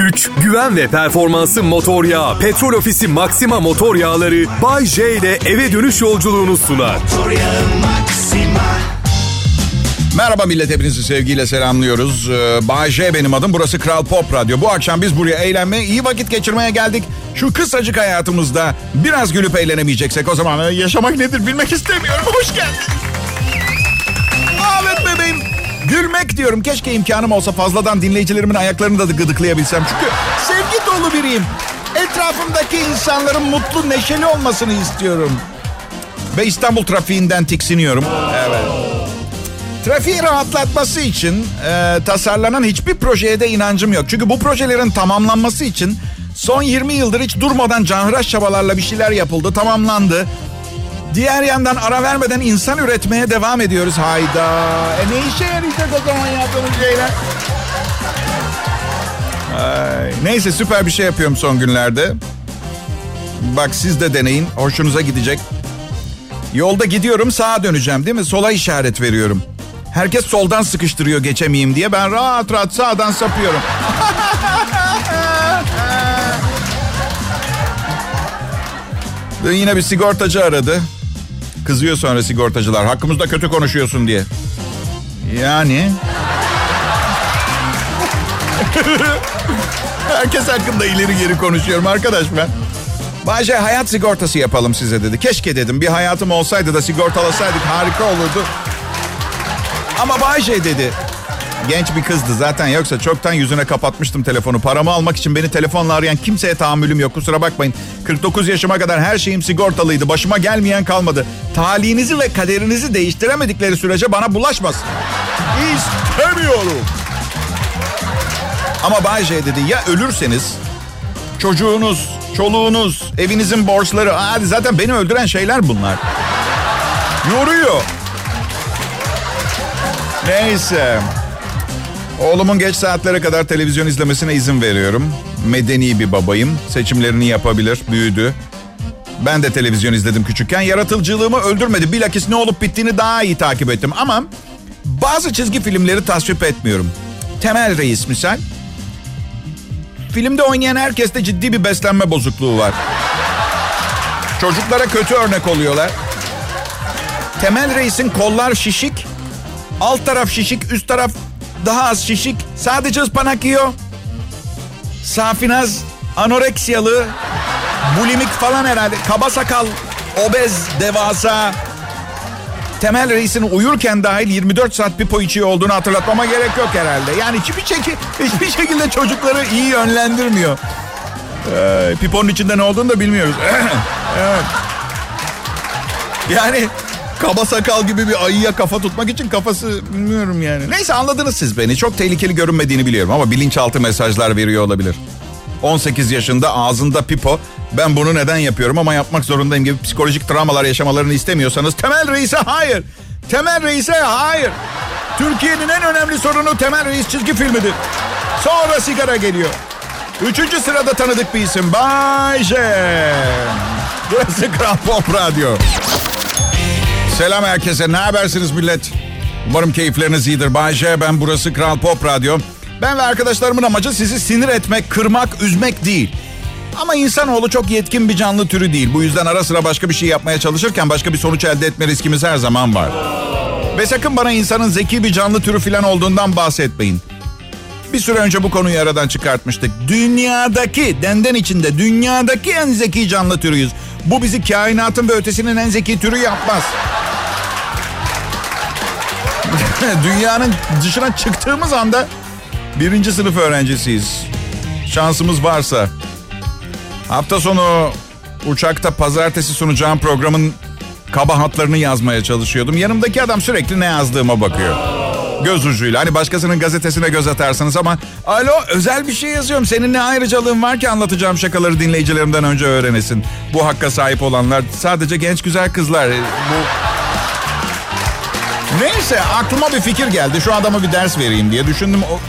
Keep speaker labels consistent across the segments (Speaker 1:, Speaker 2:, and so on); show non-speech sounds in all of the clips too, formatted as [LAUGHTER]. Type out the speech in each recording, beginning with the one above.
Speaker 1: güç, güven ve performansı motor yağı. Petrol Ofisi Maxima motor yağları Bay J ile eve dönüş yolculuğunu sunar.
Speaker 2: Merhaba millet hepinizi sevgiyle selamlıyoruz. Ee, Bay J benim adım burası Kral Pop Radyo. Bu akşam biz buraya eğlenmeye iyi vakit geçirmeye geldik. Şu kısacık hayatımızda biraz gülüp eğlenemeyeceksek o zaman e, yaşamak nedir bilmek istemiyorum. Hoş geldin. Evet bebeğim. Gülmek diyorum. Keşke imkanım olsa fazladan dinleyicilerimin ayaklarını da gıdıklayabilsem. Çünkü sevgi dolu biriyim. Etrafımdaki insanların mutlu, neşeli olmasını istiyorum. Ve İstanbul trafiğinden tiksiniyorum. Evet. Trafiği rahatlatması için e, tasarlanan hiçbir projeye de inancım yok. Çünkü bu projelerin tamamlanması için son 20 yıldır hiç durmadan canhıraş çabalarla bir şeyler yapıldı, tamamlandı. Diğer yandan ara vermeden insan üretmeye devam ediyoruz. Hayda. E ne işe yarayacak o zaman yaptığımız şeyler? Ay, neyse süper bir şey yapıyorum son günlerde. Bak siz de deneyin. Hoşunuza gidecek. Yolda gidiyorum sağa döneceğim değil mi? Sola işaret veriyorum. Herkes soldan sıkıştırıyor geçemeyeyim diye. Ben rahat rahat sağdan sapıyorum. [LAUGHS] Dün yine bir sigortacı aradı. Kızıyor sonra sigortacılar. Hakkımızda kötü konuşuyorsun diye. Yani... [LAUGHS] Herkes hakkında ileri geri konuşuyorum arkadaş ben. Bayce hayat sigortası yapalım size dedi. Keşke dedim bir hayatım olsaydı da sigortalasaydık harika olurdu. Ama Bayce dedi. Genç bir kızdı zaten yoksa çoktan yüzüne kapatmıştım telefonu. Paramı almak için beni telefonla arayan kimseye tahammülüm yok kusura bakmayın. 49 yaşıma kadar her şeyim sigortalıydı. Başıma gelmeyen kalmadı. Talihinizi ve kaderinizi değiştiremedikleri sürece bana bulaşmasın. İstemiyorum. Ama Bayce dedi ya ölürseniz çocuğunuz, çoluğunuz, evinizin borçları. Hadi zaten beni öldüren şeyler bunlar. Yoruyor. Neyse. Oğlumun geç saatlere kadar televizyon izlemesine izin veriyorum. Medeni bir babayım. Seçimlerini yapabilir. Büyüdü. Ben de televizyon izledim küçükken. Yaratıcılığımı öldürmedi. Bilakis ne olup bittiğini daha iyi takip ettim. Ama bazı çizgi filmleri tasvip etmiyorum. Temel Reis misal. Filmde oynayan herkeste ciddi bir beslenme bozukluğu var. Çocuklara kötü örnek oluyorlar. Temel Reis'in kollar şişik, alt taraf şişik, üst taraf daha az şişik. Sadece ıspanak yiyor. Safinaz anoreksiyalı, bulimik falan herhalde. Kaba sakal, obez, devasa. Temel Reis'in uyurken dahil 24 saat pipo içiyor olduğunu hatırlatmama gerek yok herhalde. Yani hiçbir, şekil, hiçbir şekilde çocukları iyi yönlendirmiyor. Ee, piponun içinde ne olduğunu da bilmiyoruz. [CLEARS THROAT] evet. Yani kaba sakal gibi bir ayıya kafa tutmak için kafası bilmiyorum yani. Neyse anladınız siz beni. Çok tehlikeli görünmediğini biliyorum ama bilinçaltı mesajlar veriyor olabilir. 18 yaşında ağzında pipo. Ben bunu neden yapıyorum ama yapmak zorundayım gibi psikolojik travmalar yaşamalarını istemiyorsanız Temel Reis'e hayır. Temel Reis'e hayır. Türkiye'nin en önemli sorunu Temel Reis çizgi filmidir. Sonra sigara geliyor. Üçüncü sırada tanıdık bir isim. Bay J. Burası Kral Pop Radyo. Selam herkese. Ne habersiniz millet? Umarım keyifleriniz iyidir. Bay J ben burası Kral Pop Radyo. Ben ve arkadaşlarımın amacı sizi sinir etmek, kırmak, üzmek değil. Ama insanoğlu çok yetkin bir canlı türü değil. Bu yüzden ara sıra başka bir şey yapmaya çalışırken başka bir sonuç elde etme riskimiz her zaman var. Ve sakın bana insanın zeki bir canlı türü falan olduğundan bahsetmeyin. Bir süre önce bu konuyu aradan çıkartmıştık. Dünyadaki, denden içinde dünyadaki en zeki canlı türüyüz. Bu bizi kainatın ve ötesinin en zeki türü yapmaz. [LAUGHS] Dünyanın dışına çıktığımız anda birinci sınıf öğrencisiyiz. Şansımız varsa. Hafta sonu uçakta pazartesi sunacağım programın kabahatlarını yazmaya çalışıyordum. Yanımdaki adam sürekli ne yazdığıma bakıyor. Göz ucuyla. Hani başkasının gazetesine göz atarsınız ama... Alo özel bir şey yazıyorum. Senin ne ayrıcalığın var ki anlatacağım şakaları dinleyicilerimden önce öğrenesin. Bu hakka sahip olanlar sadece genç güzel kızlar. Bu... Neyse aklıma bir fikir geldi. Şu adama bir ders vereyim diye düşündüm. O,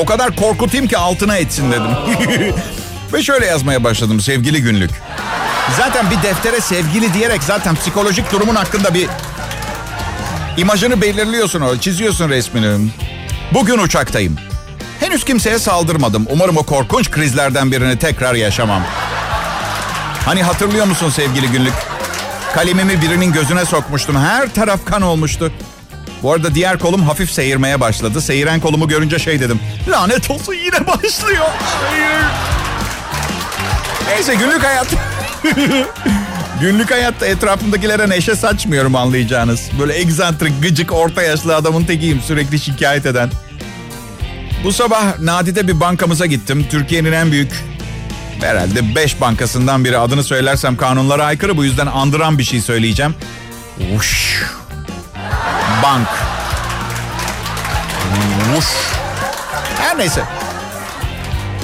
Speaker 2: o kadar korkutayım ki altına etsin dedim. [LAUGHS] Ve şöyle yazmaya başladım sevgili günlük. Zaten bir deftere sevgili diyerek zaten psikolojik durumun hakkında bir imajını belirliyorsun o, çiziyorsun resmini. Bugün uçaktayım. Henüz kimseye saldırmadım. Umarım o korkunç krizlerden birini tekrar yaşamam. Hani hatırlıyor musun sevgili günlük? Kalemimi birinin gözüne sokmuştum. Her taraf kan olmuştu. Bu arada diğer kolum hafif seyirmeye başladı. Seyiren kolumu görünce şey dedim. Lanet olsun yine başlıyor. Hayır. Neyse günlük hayat. [LAUGHS] günlük hayatta etrafımdakilere neşe saçmıyorum anlayacağınız. Böyle egzantrik, gıcık, orta yaşlı adamın tekiyim sürekli şikayet eden. Bu sabah nadide bir bankamıza gittim. Türkiye'nin en büyük herhalde 5 bankasından biri. Adını söylersem kanunlara aykırı bu yüzden andıran bir şey söyleyeceğim. Uş. Bank. Uş. Her neyse.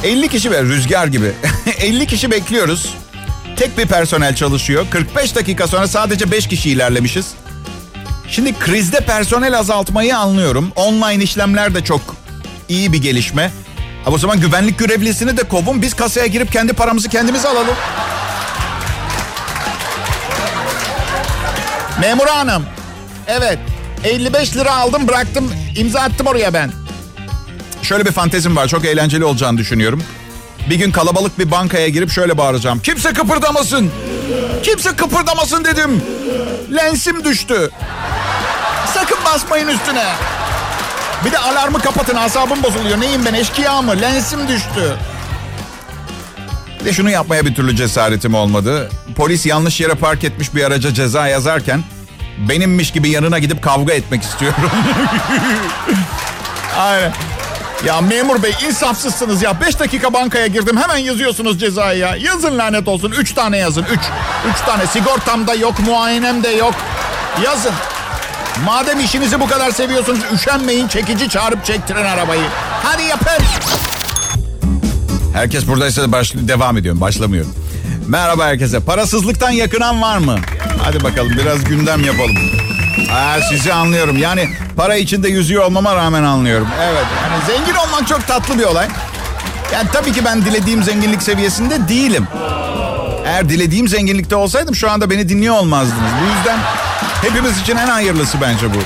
Speaker 2: 50 kişi ve rüzgar gibi. [LAUGHS] 50 kişi bekliyoruz. Tek bir personel çalışıyor. 45 dakika sonra sadece 5 kişi ilerlemişiz. Şimdi krizde personel azaltmayı anlıyorum. Online işlemler de çok iyi bir gelişme. Ama o zaman güvenlik görevlisini de kovun. Biz kasaya girip kendi paramızı kendimiz alalım. Memur hanım. Evet. 55 lira aldım bıraktım. imza attım oraya ben. Şöyle bir fantezim var. Çok eğlenceli olacağını düşünüyorum. Bir gün kalabalık bir bankaya girip şöyle bağıracağım. Kimse kıpırdamasın. Kimse kıpırdamasın dedim. Lensim düştü. Sakın basmayın üstüne. Bir de alarmı kapatın asabım bozuluyor. Neyim ben eşkıya mı? Lensim düştü. Bir de şunu yapmaya bir türlü cesaretim olmadı. Polis yanlış yere park etmiş bir araca ceza yazarken benimmiş gibi yanına gidip kavga etmek istiyorum. [LAUGHS] Aynen. Ya memur bey insafsızsınız ya. Beş dakika bankaya girdim hemen yazıyorsunuz cezayı ya. Yazın lanet olsun. Üç tane yazın. Üç. Üç tane. Sigortam da yok, muayenem de yok. Yazın. Madem işinizi bu kadar seviyorsunuz üşenmeyin çekici çağırıp çektirin arabayı. Hadi yapın. Herkes buradaysa baş, devam ediyorum başlamıyorum. Merhaba herkese. Parasızlıktan yakınan var mı? Hadi bakalım biraz gündem yapalım. Aa, sizi anlıyorum. Yani para içinde yüzüyor olmama rağmen anlıyorum. Evet. Yani zengin olmak çok tatlı bir olay. Yani tabii ki ben dilediğim zenginlik seviyesinde değilim. Eğer dilediğim zenginlikte olsaydım şu anda beni dinliyor olmazdınız. Bu yüzden hepimiz için en hayırlısı bence bu.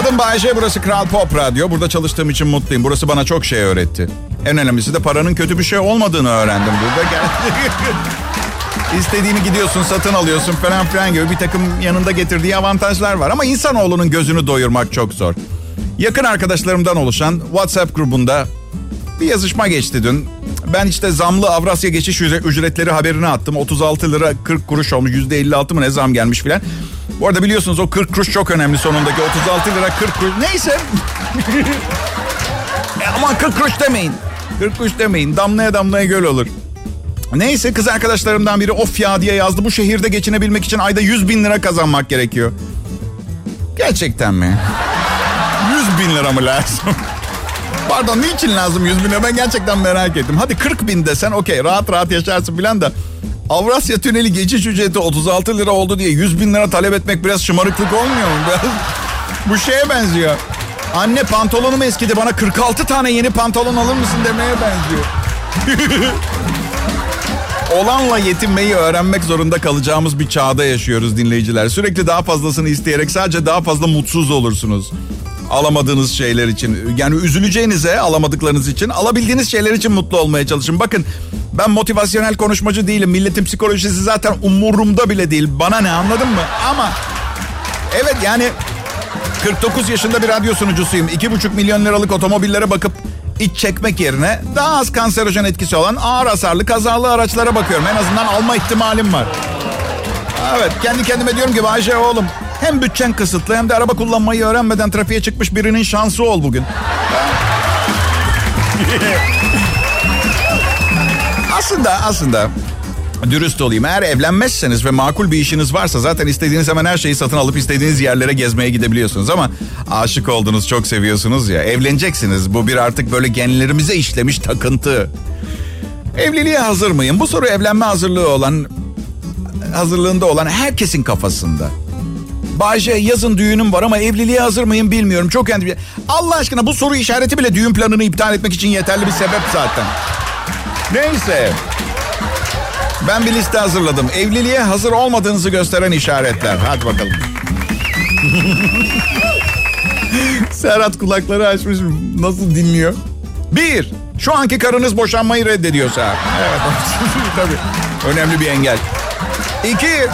Speaker 2: Adım Bayece, burası Kral Pop Radyo. Burada çalıştığım için mutluyum. Burası bana çok şey öğretti. En önemlisi de paranın kötü bir şey olmadığını öğrendim burada. [LAUGHS] İstediğini gidiyorsun, satın alıyorsun falan filan gibi bir takım yanında getirdiği avantajlar var. Ama insanoğlunun gözünü doyurmak çok zor. Yakın arkadaşlarımdan oluşan WhatsApp grubunda bir yazışma geçti dün. Ben işte zamlı Avrasya geçiş ücretleri haberini attım. 36 lira 40 kuruş olmuş. %56 mı ne zam gelmiş filan. Bu arada biliyorsunuz o 40 kuruş çok önemli sonundaki. 36 lira 40 kuruş. Neyse. [LAUGHS] e, aman 40 kuruş demeyin. 40 kuruş demeyin. Damlaya damlaya göl olur. Neyse kız arkadaşlarımdan biri of ya diye yazdı. Bu şehirde geçinebilmek için ayda 100 bin lira kazanmak gerekiyor. Gerçekten mi? 100 bin lira mı lazım? Pardon niçin lazım 100 bin lira? Ben gerçekten merak ettim. Hadi 40 bin desen okey rahat rahat yaşarsın filan da. Avrasya Tüneli geçiş ücreti 36 lira oldu diye 100 bin lira talep etmek biraz şımarıklık olmuyor mu? [LAUGHS] Bu şeye benziyor. Anne pantolonum eskidi bana 46 tane yeni pantolon alır mısın demeye benziyor. [LAUGHS] Olanla yetinmeyi öğrenmek zorunda kalacağımız bir çağda yaşıyoruz dinleyiciler. Sürekli daha fazlasını isteyerek sadece daha fazla mutsuz olursunuz. Alamadığınız şeyler için. Yani üzüleceğinize alamadıklarınız için alabildiğiniz şeyler için mutlu olmaya çalışın. Bakın ben motivasyonel konuşmacı değilim. Milletin psikolojisi zaten umurumda bile değil. Bana ne anladın mı? Ama evet yani 49 yaşında bir radyo sunucusuyum. 2,5 milyon liralık otomobillere bakıp iç çekmek yerine daha az kanserojen etkisi olan ağır hasarlı kazalı araçlara bakıyorum. En azından alma ihtimalim var. Evet kendi kendime diyorum ki Ayşe oğlum hem bütçen kısıtlı hem de araba kullanmayı öğrenmeden trafiğe çıkmış birinin şansı ol bugün. [LAUGHS] aslında aslında dürüst olayım. Eğer evlenmezseniz ve makul bir işiniz varsa zaten istediğiniz hemen her şeyi satın alıp istediğiniz yerlere gezmeye gidebiliyorsunuz. Ama aşık oldunuz, çok seviyorsunuz ya. Evleneceksiniz. Bu bir artık böyle genlerimize işlemiş takıntı. Evliliğe hazır mıyım? Bu soru evlenme hazırlığı olan hazırlığında olan herkesin kafasında. Bayce yazın düğünüm var ama evliliğe hazır mıyım bilmiyorum. Çok endişe. Allah aşkına bu soru işareti bile düğün planını iptal etmek için yeterli bir sebep zaten. Neyse. Ben bir liste hazırladım. Evliliğe hazır olmadığınızı gösteren işaretler. Hadi bakalım. [LAUGHS] Serhat kulakları açmış nasıl dinliyor? Bir, şu anki karınız boşanmayı reddediyorsa. Evet, [LAUGHS] tabii. Önemli bir engel. İki,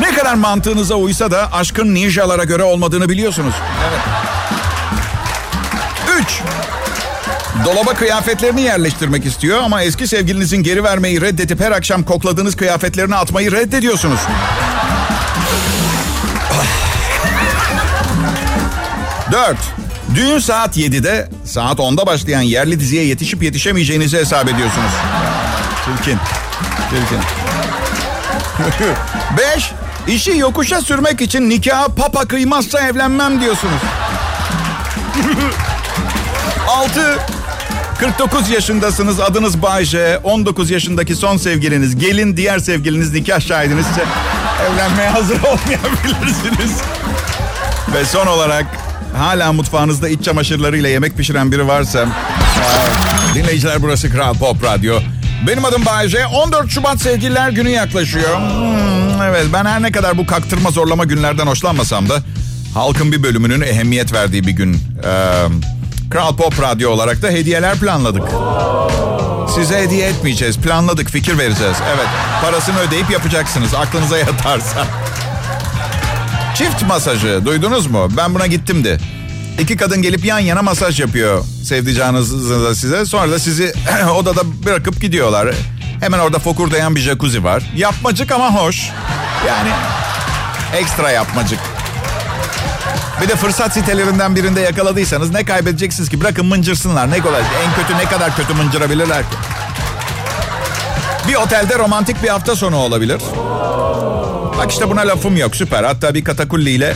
Speaker 2: ne kadar mantığınıza uysa da aşkın ninjalara göre olmadığını biliyorsunuz. Evet. Üç, dolaba kıyafetlerini yerleştirmek istiyor ama eski sevgilinizin geri vermeyi reddedip her akşam kokladığınız kıyafetlerini atmayı reddediyorsunuz. Dört, düğün saat 7'de saat 10'da başlayan yerli diziye yetişip yetişemeyeceğinizi hesap ediyorsunuz. Çirkin. Çirkin. [LAUGHS] Beş, işi yokuşa sürmek için nikaha papa kıymazsa evlenmem diyorsunuz. [LAUGHS] Altı, 49 yaşındasınız adınız Bayce. 19 yaşındaki son sevgiliniz gelin diğer sevgiliniz nikah şahidiniz ise evlenmeye hazır [LAUGHS] olmayabilirsiniz. Ve son olarak hala mutfağınızda iç çamaşırlarıyla yemek pişiren biri varsa... Dinleyiciler burası Kral Pop Radyo. Benim adım Bayece. 14 Şubat Sevgililer Günü yaklaşıyor. Hmm, evet ben her ne kadar bu kaktırma zorlama günlerden hoşlanmasam da... Halkın bir bölümünün ehemmiyet verdiği bir gün. Ee, Kral Pop Radyo olarak da hediyeler planladık. Size hediye etmeyeceğiz. Planladık, fikir vereceğiz. Evet, parasını ödeyip yapacaksınız. Aklınıza yatarsa. Çift masajı duydunuz mu? Ben buna gittim de. İki kadın gelip yan yana masaj yapıyor sevdiceğinizle size. Sonra da sizi [CLEARS THROAT] odada bırakıp gidiyorlar. Hemen orada fokurdayan bir jacuzzi var. Yapmacık ama hoş. Yani ekstra yapmacık. Bir de fırsat sitelerinden birinde yakaladıysanız ne kaybedeceksiniz ki? Bırakın mıncırsınlar. Ne kolay. En kötü ne kadar kötü mıncırabilirler ki? Bir otelde romantik bir hafta sonu olabilir. Bak işte buna lafım yok süper. Hatta bir katakulliyle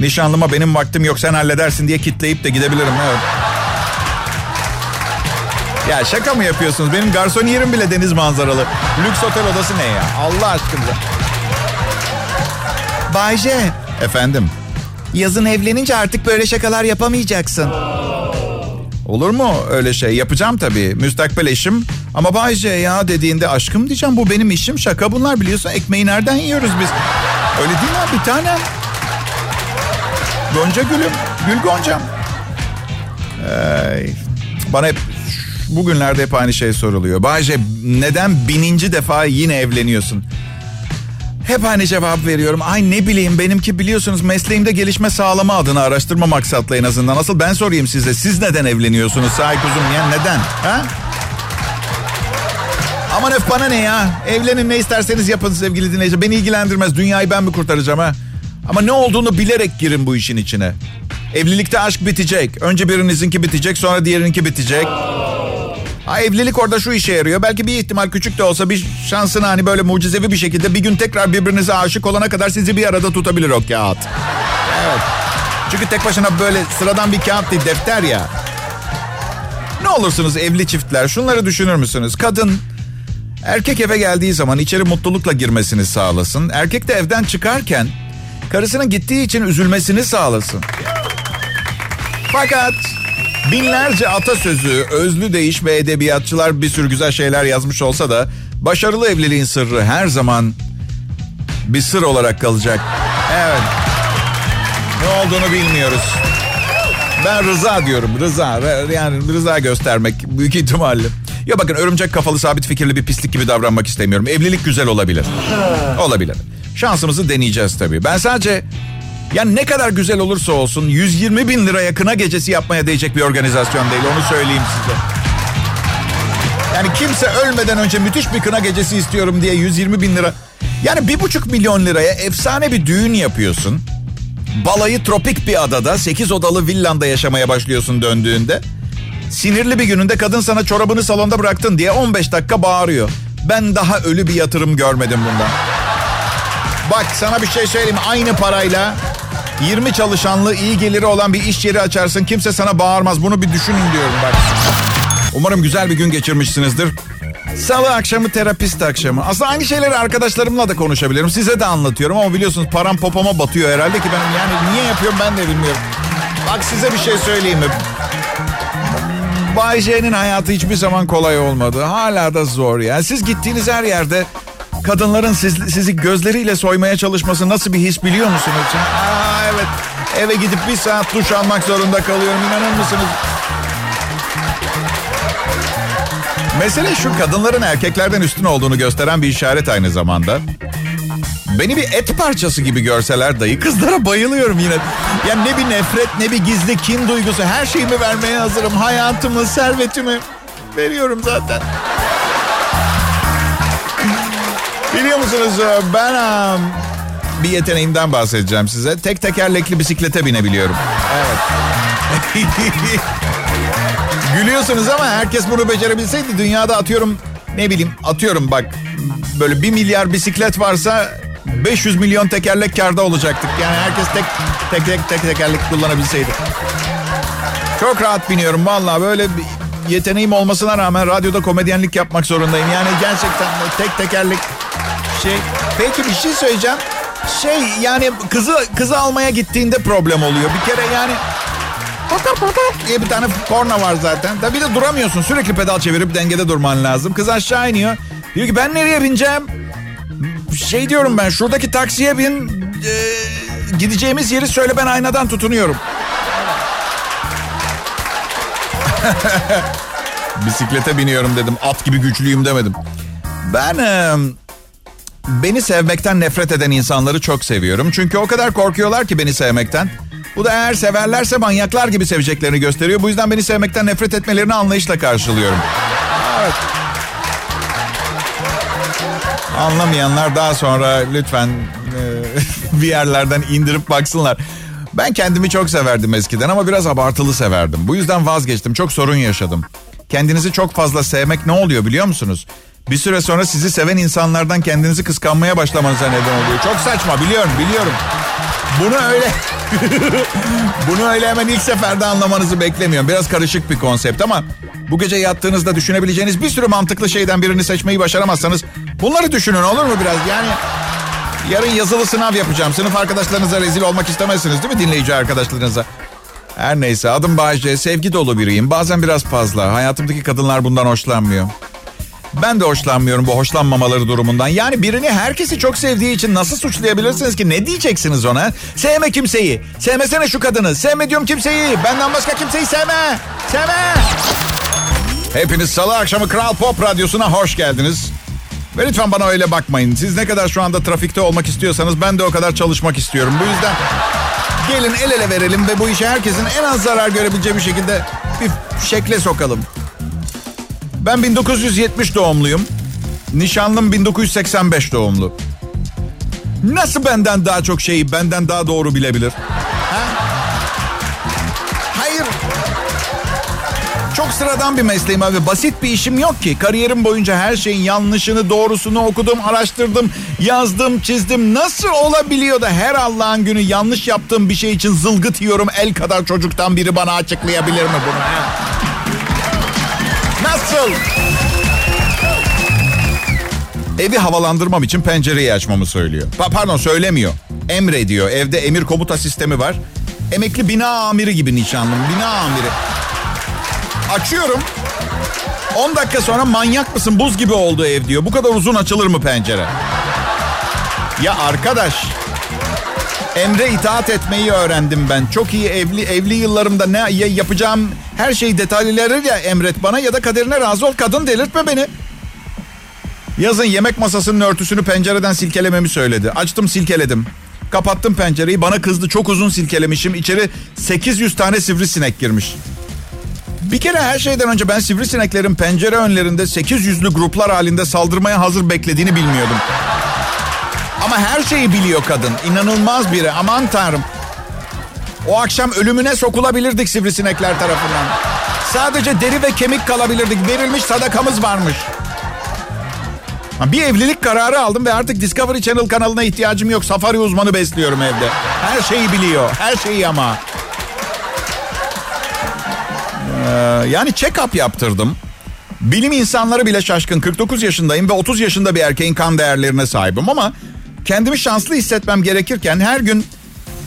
Speaker 2: nişanlıma benim vaktim yok sen halledersin diye kitleyip de gidebilirim. Evet. Ya şaka mı yapıyorsunuz? Benim garson yerim bile deniz manzaralı. Lüks otel odası ne ya? Allah aşkına. Bayce. Efendim. Yazın evlenince artık böyle şakalar yapamayacaksın. Olur mu öyle şey? Yapacağım tabii. Müstakbel eşim. Ama Bayce ya dediğinde aşkım diyeceğim bu benim işim. Şaka bunlar biliyorsun. Ekmeği nereden yiyoruz biz? Öyle değil mi bir tanem? Gonca gülüm. Gül goncam. Ee, bana hep bugünlerde hep aynı şey soruluyor. Bayce neden bininci defa yine evleniyorsun? Hep aynı cevap veriyorum. Ay ne bileyim benimki biliyorsunuz mesleğimde gelişme sağlama adına araştırma maksatlı en azından. Nasıl ben sorayım size. Siz neden evleniyorsunuz? Sahi kuzum ya neden? Ha? Aman öf bana ne ya? Evlenin ne isterseniz yapın sevgili dinleyici. Beni ilgilendirmez. Dünyayı ben mi kurtaracağım ha? Ama ne olduğunu bilerek girin bu işin içine. Evlilikte aşk bitecek. Önce birinizinki bitecek sonra diğerininki bitecek. Ha, evlilik orada şu işe yarıyor. Belki bir ihtimal küçük de olsa bir şansına hani böyle mucizevi bir şekilde bir gün tekrar birbirinize aşık olana kadar sizi bir arada tutabilir o kağıt. Evet. Çünkü tek başına böyle sıradan bir kağıt değil defter ya. Ne olursunuz evli çiftler şunları düşünür müsünüz? Kadın erkek eve geldiği zaman içeri mutlulukla girmesini sağlasın. Erkek de evden çıkarken karısının gittiği için üzülmesini sağlasın. Fakat binlerce atasözü, özlü değiş ve edebiyatçılar bir sürü güzel şeyler yazmış olsa da başarılı evliliğin sırrı her zaman bir sır olarak kalacak. Evet. Ne olduğunu bilmiyoruz. Ben rıza diyorum. Rıza. Yani rıza göstermek büyük ihtimalle. Ya bakın örümcek kafalı sabit fikirli bir pislik gibi davranmak istemiyorum. Evlilik güzel olabilir. Olabilir. Şansımızı deneyeceğiz tabii. Ben sadece yani ne kadar güzel olursa olsun 120 bin liraya kına gecesi yapmaya değecek bir organizasyon değil. Onu söyleyeyim size. Yani kimse ölmeden önce müthiş bir kına gecesi istiyorum diye 120 bin lira. Yani bir buçuk milyon liraya efsane bir düğün yapıyorsun. Balayı tropik bir adada 8 odalı villanda yaşamaya başlıyorsun döndüğünde. Sinirli bir gününde kadın sana çorabını salonda bıraktın diye 15 dakika bağırıyor. Ben daha ölü bir yatırım görmedim bundan. Bak sana bir şey söyleyeyim. Aynı parayla 20 çalışanlı iyi geliri olan bir iş yeri açarsın. Kimse sana bağırmaz. Bunu bir düşünün diyorum bak. Umarım güzel bir gün geçirmişsinizdir. Salı akşamı terapist akşamı. Aslında aynı şeyleri arkadaşlarımla da konuşabilirim. Size de anlatıyorum ama biliyorsunuz param popoma batıyor herhalde ki ben yani niye yapıyorum ben de bilmiyorum. Bak size bir şey söyleyeyim mi? Bay J'nin hayatı hiçbir zaman kolay olmadı. Hala da zor yani. Siz gittiğiniz her yerde kadınların siz, sizi gözleriyle soymaya çalışması nasıl bir his biliyor musunuz? Aa, evet. Eve gidip bir saat duş almak zorunda kalıyorum. İnanır mısınız? Mesele şu kadınların erkeklerden üstün olduğunu gösteren bir işaret aynı zamanda. Beni bir et parçası gibi görseler dayı kızlara bayılıyorum yine. Yani ne bir nefret ne bir gizli kin duygusu her şeyimi vermeye hazırım. Hayatımı, servetimi veriyorum zaten. Biliyor musunuz ben bir yeteneğimden bahsedeceğim size. Tek tekerlekli bisiklete binebiliyorum. Evet. [LAUGHS] Gülüyorsunuz ama herkes bunu becerebilseydi dünyada atıyorum ne bileyim atıyorum bak böyle bir milyar bisiklet varsa 500 milyon tekerlek karda olacaktık. Yani herkes tek tek tek, tek tekerlek kullanabilseydi. Çok rahat biniyorum vallahi böyle yeteneğim olmasına rağmen radyoda komedyenlik yapmak zorundayım. Yani gerçekten tek tekerlek şey. Peki bir şey söyleyeceğim. Şey yani kızı kızı almaya gittiğinde problem oluyor. Bir kere yani diye bir tane korna var zaten. Tabii de duramıyorsun. Sürekli pedal çevirip dengede durman lazım. Kız aşağı iniyor. Diyor ki ben nereye bineceğim? Şey diyorum ben şuradaki taksiye bin. E, gideceğimiz yeri söyle ben aynadan tutunuyorum. [LAUGHS] Bisiklete biniyorum dedim. At gibi güçlüyüm demedim. Ben e, beni sevmekten nefret eden insanları çok seviyorum. Çünkü o kadar korkuyorlar ki beni sevmekten. Bu da eğer severlerse manyaklar gibi seveceklerini gösteriyor. Bu yüzden beni sevmekten nefret etmelerini anlayışla karşılıyorum. Evet. Anlamayanlar daha sonra lütfen e, [LAUGHS] bir yerlerden indirip baksınlar. Ben kendimi çok severdim eskiden ama biraz abartılı severdim. Bu yüzden vazgeçtim. Çok sorun yaşadım. Kendinizi çok fazla sevmek ne oluyor biliyor musunuz? Bir süre sonra sizi seven insanlardan kendinizi kıskanmaya başlamanıza neden oluyor. Çok saçma biliyorum biliyorum. Bunu öyle [LAUGHS] bunu öyle hemen ilk seferde anlamanızı beklemiyorum. Biraz karışık bir konsept ama bu gece yattığınızda düşünebileceğiniz bir sürü mantıklı şeyden birini seçmeyi başaramazsanız bunları düşünün olur mu biraz? Yani yarın yazılı sınav yapacağım. Sınıf arkadaşlarınıza rezil olmak istemezsiniz değil mi dinleyici arkadaşlarınıza? Her neyse adım Bayce. Sevgi dolu biriyim. Bazen biraz fazla. Hayatımdaki kadınlar bundan hoşlanmıyor. Ben de hoşlanmıyorum bu hoşlanmamaları durumundan. Yani birini herkesi çok sevdiği için nasıl suçlayabilirsiniz ki? Ne diyeceksiniz ona? Sevme kimseyi. Sevmesene şu kadını. Sevme diyorum kimseyi. Benden başka kimseyi sevme. Sevme. Hepiniz salı akşamı Kral Pop Radyosu'na hoş geldiniz. Ve lütfen bana öyle bakmayın. Siz ne kadar şu anda trafikte olmak istiyorsanız ben de o kadar çalışmak istiyorum. Bu yüzden gelin el ele verelim ve bu işe herkesin en az zarar görebileceği bir şekilde bir şekle sokalım. Ben 1970 doğumluyum. Nişanlım 1985 doğumlu. Nasıl benden daha çok şeyi benden daha doğru bilebilir? Ha? Hayır. Çok sıradan bir mesleğim abi. Basit bir işim yok ki. Kariyerim boyunca her şeyin yanlışını, doğrusunu okudum, araştırdım, yazdım, çizdim. Nasıl olabiliyor da her Allah'ın günü yanlış yaptığım bir şey için zılgıt yiyorum el kadar çocuktan biri bana açıklayabilir mi bunu? Ha? Nasıl? Evi havalandırmam için pencereyi açmamı söylüyor. Pa- pardon söylemiyor. Emrediyor. Evde emir komuta sistemi var. Emekli bina amiri gibi nişanlım. Bina amiri. Açıyorum. 10 dakika sonra manyak mısın buz gibi oldu ev diyor. Bu kadar uzun açılır mı pencere? Ya arkadaş Emre itaat etmeyi öğrendim ben. Çok iyi evli evli yıllarımda ne yapacağım her şeyi detaylıları ya emret bana ya da kaderine razı ol. Kadın delirtme beni. Yazın yemek masasının örtüsünü pencereden silkelememi söyledi. Açtım silkeledim. Kapattım pencereyi bana kızdı çok uzun silkelemişim. İçeri 800 tane sivrisinek girmiş. Bir kere her şeyden önce ben sivrisineklerin pencere önlerinde 800'lü gruplar halinde saldırmaya hazır beklediğini bilmiyordum. Ama her şeyi biliyor kadın. İnanılmaz biri. Aman tanrım. O akşam ölümüne sokulabilirdik sivrisinekler tarafından. Sadece deri ve kemik kalabilirdik. Verilmiş sadakamız varmış. Bir evlilik kararı aldım ve artık Discovery Channel kanalına ihtiyacım yok. Safari uzmanı besliyorum evde. Her şeyi biliyor. Her şeyi ama. Ee, yani check-up yaptırdım. Bilim insanları bile şaşkın. 49 yaşındayım ve 30 yaşında bir erkeğin kan değerlerine sahibim ama kendimi şanslı hissetmem gerekirken her gün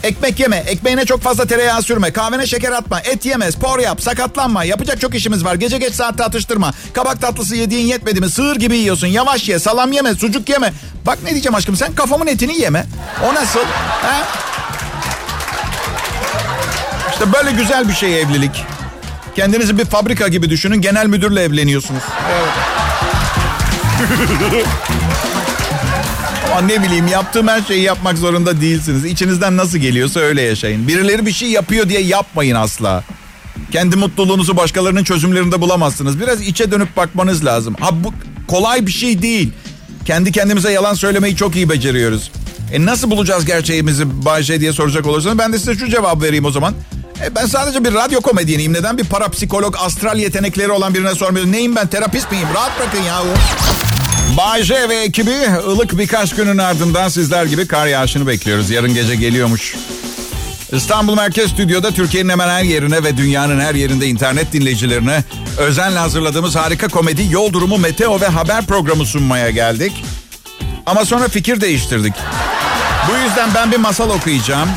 Speaker 2: ekmek yeme, ekmeğine çok fazla tereyağı sürme, kahvene şeker atma, et yeme, spor yap, sakatlanma, yapacak çok işimiz var. Gece geç saatte atıştırma, kabak tatlısı yediğin yetmedi mi? Sığır gibi yiyorsun, yavaş ye, salam yeme, sucuk yeme. Bak ne diyeceğim aşkım sen kafamın etini yeme. O nasıl? Ha? İşte böyle güzel bir şey evlilik. Kendinizi bir fabrika gibi düşünün. Genel müdürle evleniyorsunuz. Evet. [LAUGHS] Ne bileyim yaptığım her şeyi yapmak zorunda değilsiniz. İçinizden nasıl geliyorsa öyle yaşayın. Birileri bir şey yapıyor diye yapmayın asla. Kendi mutluluğunuzu başkalarının çözümlerinde bulamazsınız. Biraz içe dönüp bakmanız lazım. Ha bu kolay bir şey değil. Kendi kendimize yalan söylemeyi çok iyi beceriyoruz. E nasıl bulacağız gerçeğimizi Bayce diye soracak olursanız ben de size şu cevap vereyim o zaman. E ben sadece bir radyo komedyeniyim. Neden bir parapsikolog, astral yetenekleri olan birine sormuyorum? Neyim ben? Terapist miyim? Rahat bırakın yahu. Bayce ve ekibi ılık birkaç günün ardından sizler gibi kar yağışını bekliyoruz. Yarın gece geliyormuş. İstanbul Merkez Stüdyo'da Türkiye'nin hemen her yerine ve dünyanın her yerinde internet dinleyicilerine özenle hazırladığımız harika komedi Yol Durumu Meteo ve Haber programı sunmaya geldik. Ama sonra fikir değiştirdik. Bu yüzden ben bir masal okuyacağım.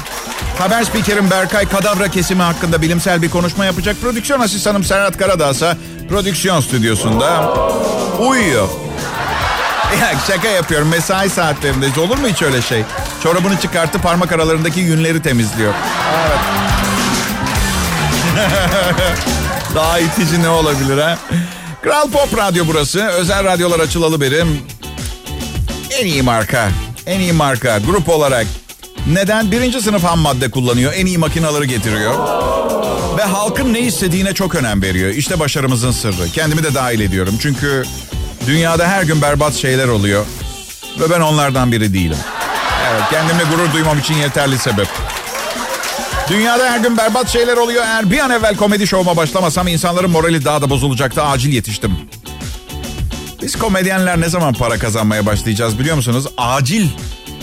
Speaker 2: Haber spikerim Berkay kadavra kesimi hakkında bilimsel bir konuşma yapacak. Prodüksiyon asistanım Serhat Karadağ ise prodüksiyon stüdyosunda uyuyor. Ya şaka yapıyorum. Mesai saatlerindeyiz. Olur mu hiç öyle şey? Çorabını çıkarttı parmak aralarındaki yünleri temizliyor. Evet. [LAUGHS] Daha itici ne olabilir ha? Kral Pop Radyo burası. Özel radyolar açılalı beri. En iyi marka. En iyi marka. Grup olarak. Neden? Birinci sınıf ham madde kullanıyor. En iyi makinaları getiriyor. Ve halkın ne istediğine çok önem veriyor. İşte başarımızın sırrı. Kendimi de dahil ediyorum. Çünkü dünyada her gün berbat şeyler oluyor. Ve ben onlardan biri değilim. Evet kendimle gurur duymam için yeterli sebep. Dünyada her gün berbat şeyler oluyor. Eğer bir an evvel komedi şovuma başlamasam insanların morali daha da bozulacaktı. Acil yetiştim. Biz komedyenler ne zaman para kazanmaya başlayacağız biliyor musunuz? Acil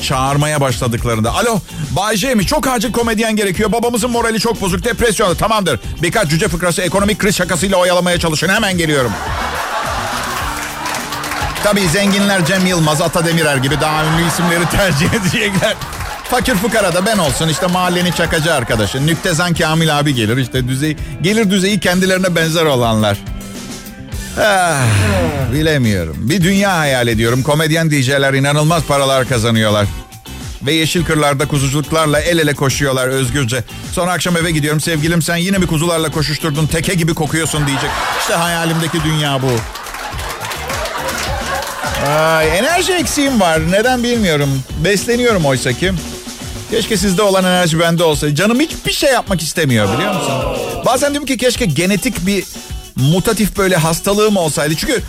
Speaker 2: çağırmaya başladıklarında. Alo Bay J mi? Çok acil komedyen gerekiyor. Babamızın morali çok bozuk. Depresyonda. Tamamdır. Birkaç cüce fıkrası ekonomik kriz şakasıyla oyalamaya çalışın. Hemen geliyorum. Tabii zenginler Cem Yılmaz, Ata Demirer gibi daha ünlü isimleri tercih [LAUGHS] edecekler. Fakir fukara da ben olsun işte mahallenin çakacı arkadaşı. Nüktezan Kamil abi gelir işte düzey, gelir düzeyi kendilerine benzer olanlar. Ah, bilemiyorum. Bir dünya hayal ediyorum. Komedyen DJ'ler inanılmaz paralar kazanıyorlar. Ve yeşil kırlarda kuzuculuklarla el ele koşuyorlar özgürce. Sonra akşam eve gidiyorum. Sevgilim sen yine mi kuzularla koşuşturdun? Teke gibi kokuyorsun diyecek. İşte hayalimdeki dünya bu. Ay, enerji eksiğim var. Neden bilmiyorum. Besleniyorum oysa ki. Keşke sizde olan enerji bende olsaydı. Canım hiçbir şey yapmak istemiyor biliyor musun? Bazen diyorum ki keşke genetik bir mutatif böyle hastalığım olsaydı. Çünkü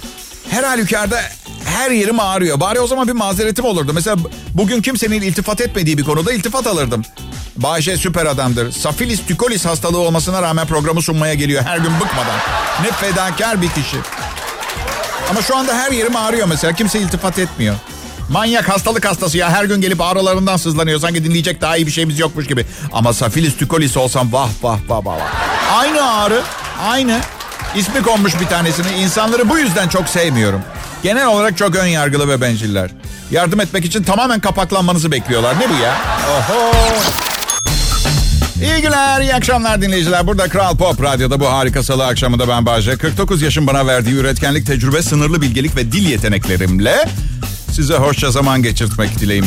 Speaker 2: her halükarda her yerim ağrıyor. Bari o zaman bir mazeretim olurdu. Mesela bugün kimsenin iltifat etmediği bir konuda iltifat alırdım. Bayşe süper adamdır. Safilis tükolis hastalığı olmasına rağmen programı sunmaya geliyor her gün bıkmadan. Ne fedakar bir kişi. Ama şu anda her yerim ağrıyor mesela. Kimse iltifat etmiyor. Manyak hastalık hastası ya. Her gün gelip ağrılarından sızlanıyor. Sanki dinleyecek daha iyi bir şeyimiz yokmuş gibi. Ama Safilis tükolis olsam vah vah vah vah. Aynı ağrı. Aynı. İsmi konmuş bir tanesini. İnsanları bu yüzden çok sevmiyorum. Genel olarak çok ön yargılı ve benciller. Yardım etmek için tamamen kapaklanmanızı bekliyorlar. Ne bu ya? Oho. İyi günler, iyi akşamlar dinleyiciler. Burada Kral Pop Radyo'da bu harika salı akşamında ben Bahçe. 49 yaşın bana verdiği üretkenlik, tecrübe, sınırlı bilgelik ve dil yeteneklerimle size hoşça zaman geçirtmek dileğim.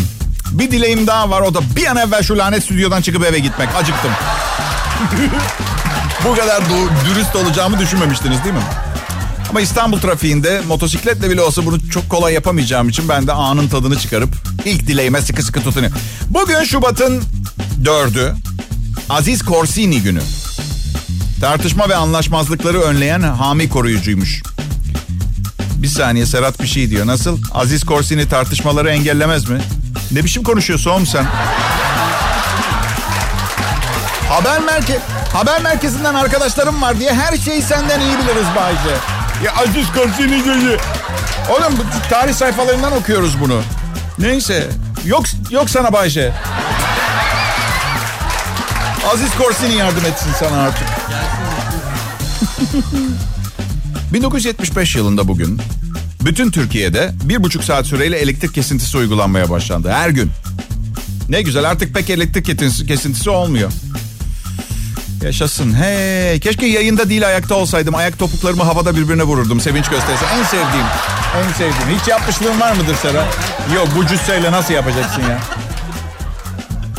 Speaker 2: Bir dileğim daha var o da bir an evvel şu lanet stüdyodan çıkıp eve gitmek. Acıktım. [LAUGHS] bu kadar dürüst olacağımı düşünmemiştiniz değil mi? Ama İstanbul trafiğinde motosikletle bile olsa bunu çok kolay yapamayacağım için ben de anın tadını çıkarıp ilk dileğime sıkı sıkı tutunuyorum. Bugün Şubat'ın dördü. Aziz Korsini günü. Tartışma ve anlaşmazlıkları önleyen hami koruyucuymuş. Bir saniye Serhat bir şey diyor. Nasıl? Aziz Korsini tartışmaları engellemez mi? Ne biçim konuşuyorsun oğlum sen? Haber merkez haber merkezinden arkadaşlarım var diye her şeyi senden iyi biliriz Bayce. Ya Aziz Korsini diyor. Oğlum tarih sayfalarından okuyoruz bunu. Neyse. Yok yok sana Bayce. Aziz Korsini yardım etsin sana artık. [LAUGHS] 1975 yılında bugün bütün Türkiye'de bir buçuk saat süreyle elektrik kesintisi uygulanmaya başlandı. Her gün. Ne güzel artık pek elektrik kesintisi olmuyor. Yaşasın. Hey, keşke yayında değil ayakta olsaydım. Ayak topuklarımı havada birbirine vururdum. Sevinç gösterisi. En sevdiğim. En sevdiğim. Hiç yapmışlığın var mıdır Sera? Yok bu cüsseyle nasıl yapacaksın ya?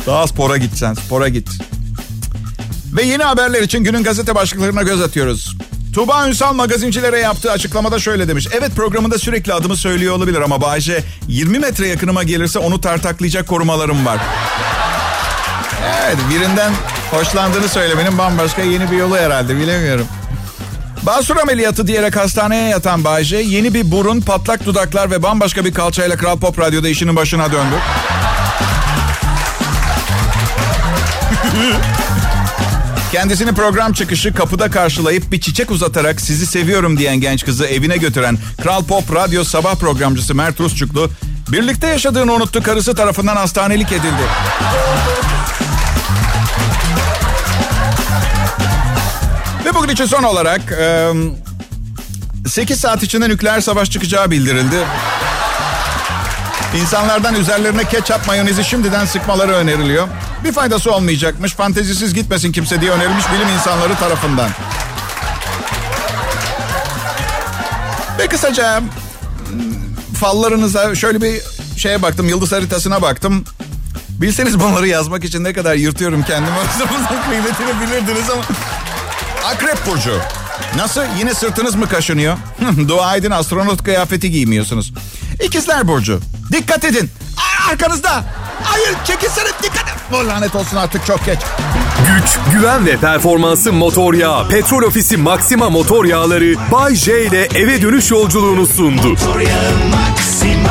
Speaker 2: Daha spora gitsen. Spora git. Ve yeni haberler için günün gazete başlıklarına göz atıyoruz. Tuğba Ünsal magazincilere yaptığı açıklamada şöyle demiş. Evet programında sürekli adımı söylüyor olabilir ama Bayce 20 metre yakınıma gelirse onu tartaklayacak korumalarım var. Evet birinden hoşlandığını söylemenin bambaşka yeni bir yolu herhalde bilemiyorum. Basur ameliyatı diyerek hastaneye yatan Bayce yeni bir burun, patlak dudaklar ve bambaşka bir kalçayla Kral Pop Radyo'da işinin başına döndü. Kendisini program çıkışı kapıda karşılayıp bir çiçek uzatarak sizi seviyorum diyen genç kızı evine götüren Kral Pop Radyo sabah programcısı Mert Rusçuklu birlikte yaşadığını unuttu karısı tarafından hastanelik edildi. Ve bugün için son olarak 8 saat içinde nükleer savaş çıkacağı bildirildi. İnsanlardan üzerlerine ketçap mayonezi şimdiden sıkmaları öneriliyor. Bir faydası olmayacakmış. Fantezisiz gitmesin kimse diye önerilmiş bilim insanları tarafından. Ve kısaca fallarınıza şöyle bir şeye baktım. Yıldız haritasına baktım. Bilseniz bunları yazmak için ne kadar yırtıyorum kendimi. [LAUGHS] O kıymetini bilirdiniz ama... Akrep Burcu. Nasıl? Yine sırtınız mı kaşınıyor? [LAUGHS] Dua edin astronot kıyafeti giymiyorsunuz. İkizler Burcu. Dikkat edin. Arkanızda. Hayır çekilsene dikkat Bu lanet olsun artık çok geç.
Speaker 1: Güç, güven ve performansı motor yağı. Petrol Ofisi Maxima motor yağları Bay J ile eve dönüş yolculuğunu sundu.
Speaker 3: Motor yağı Maxima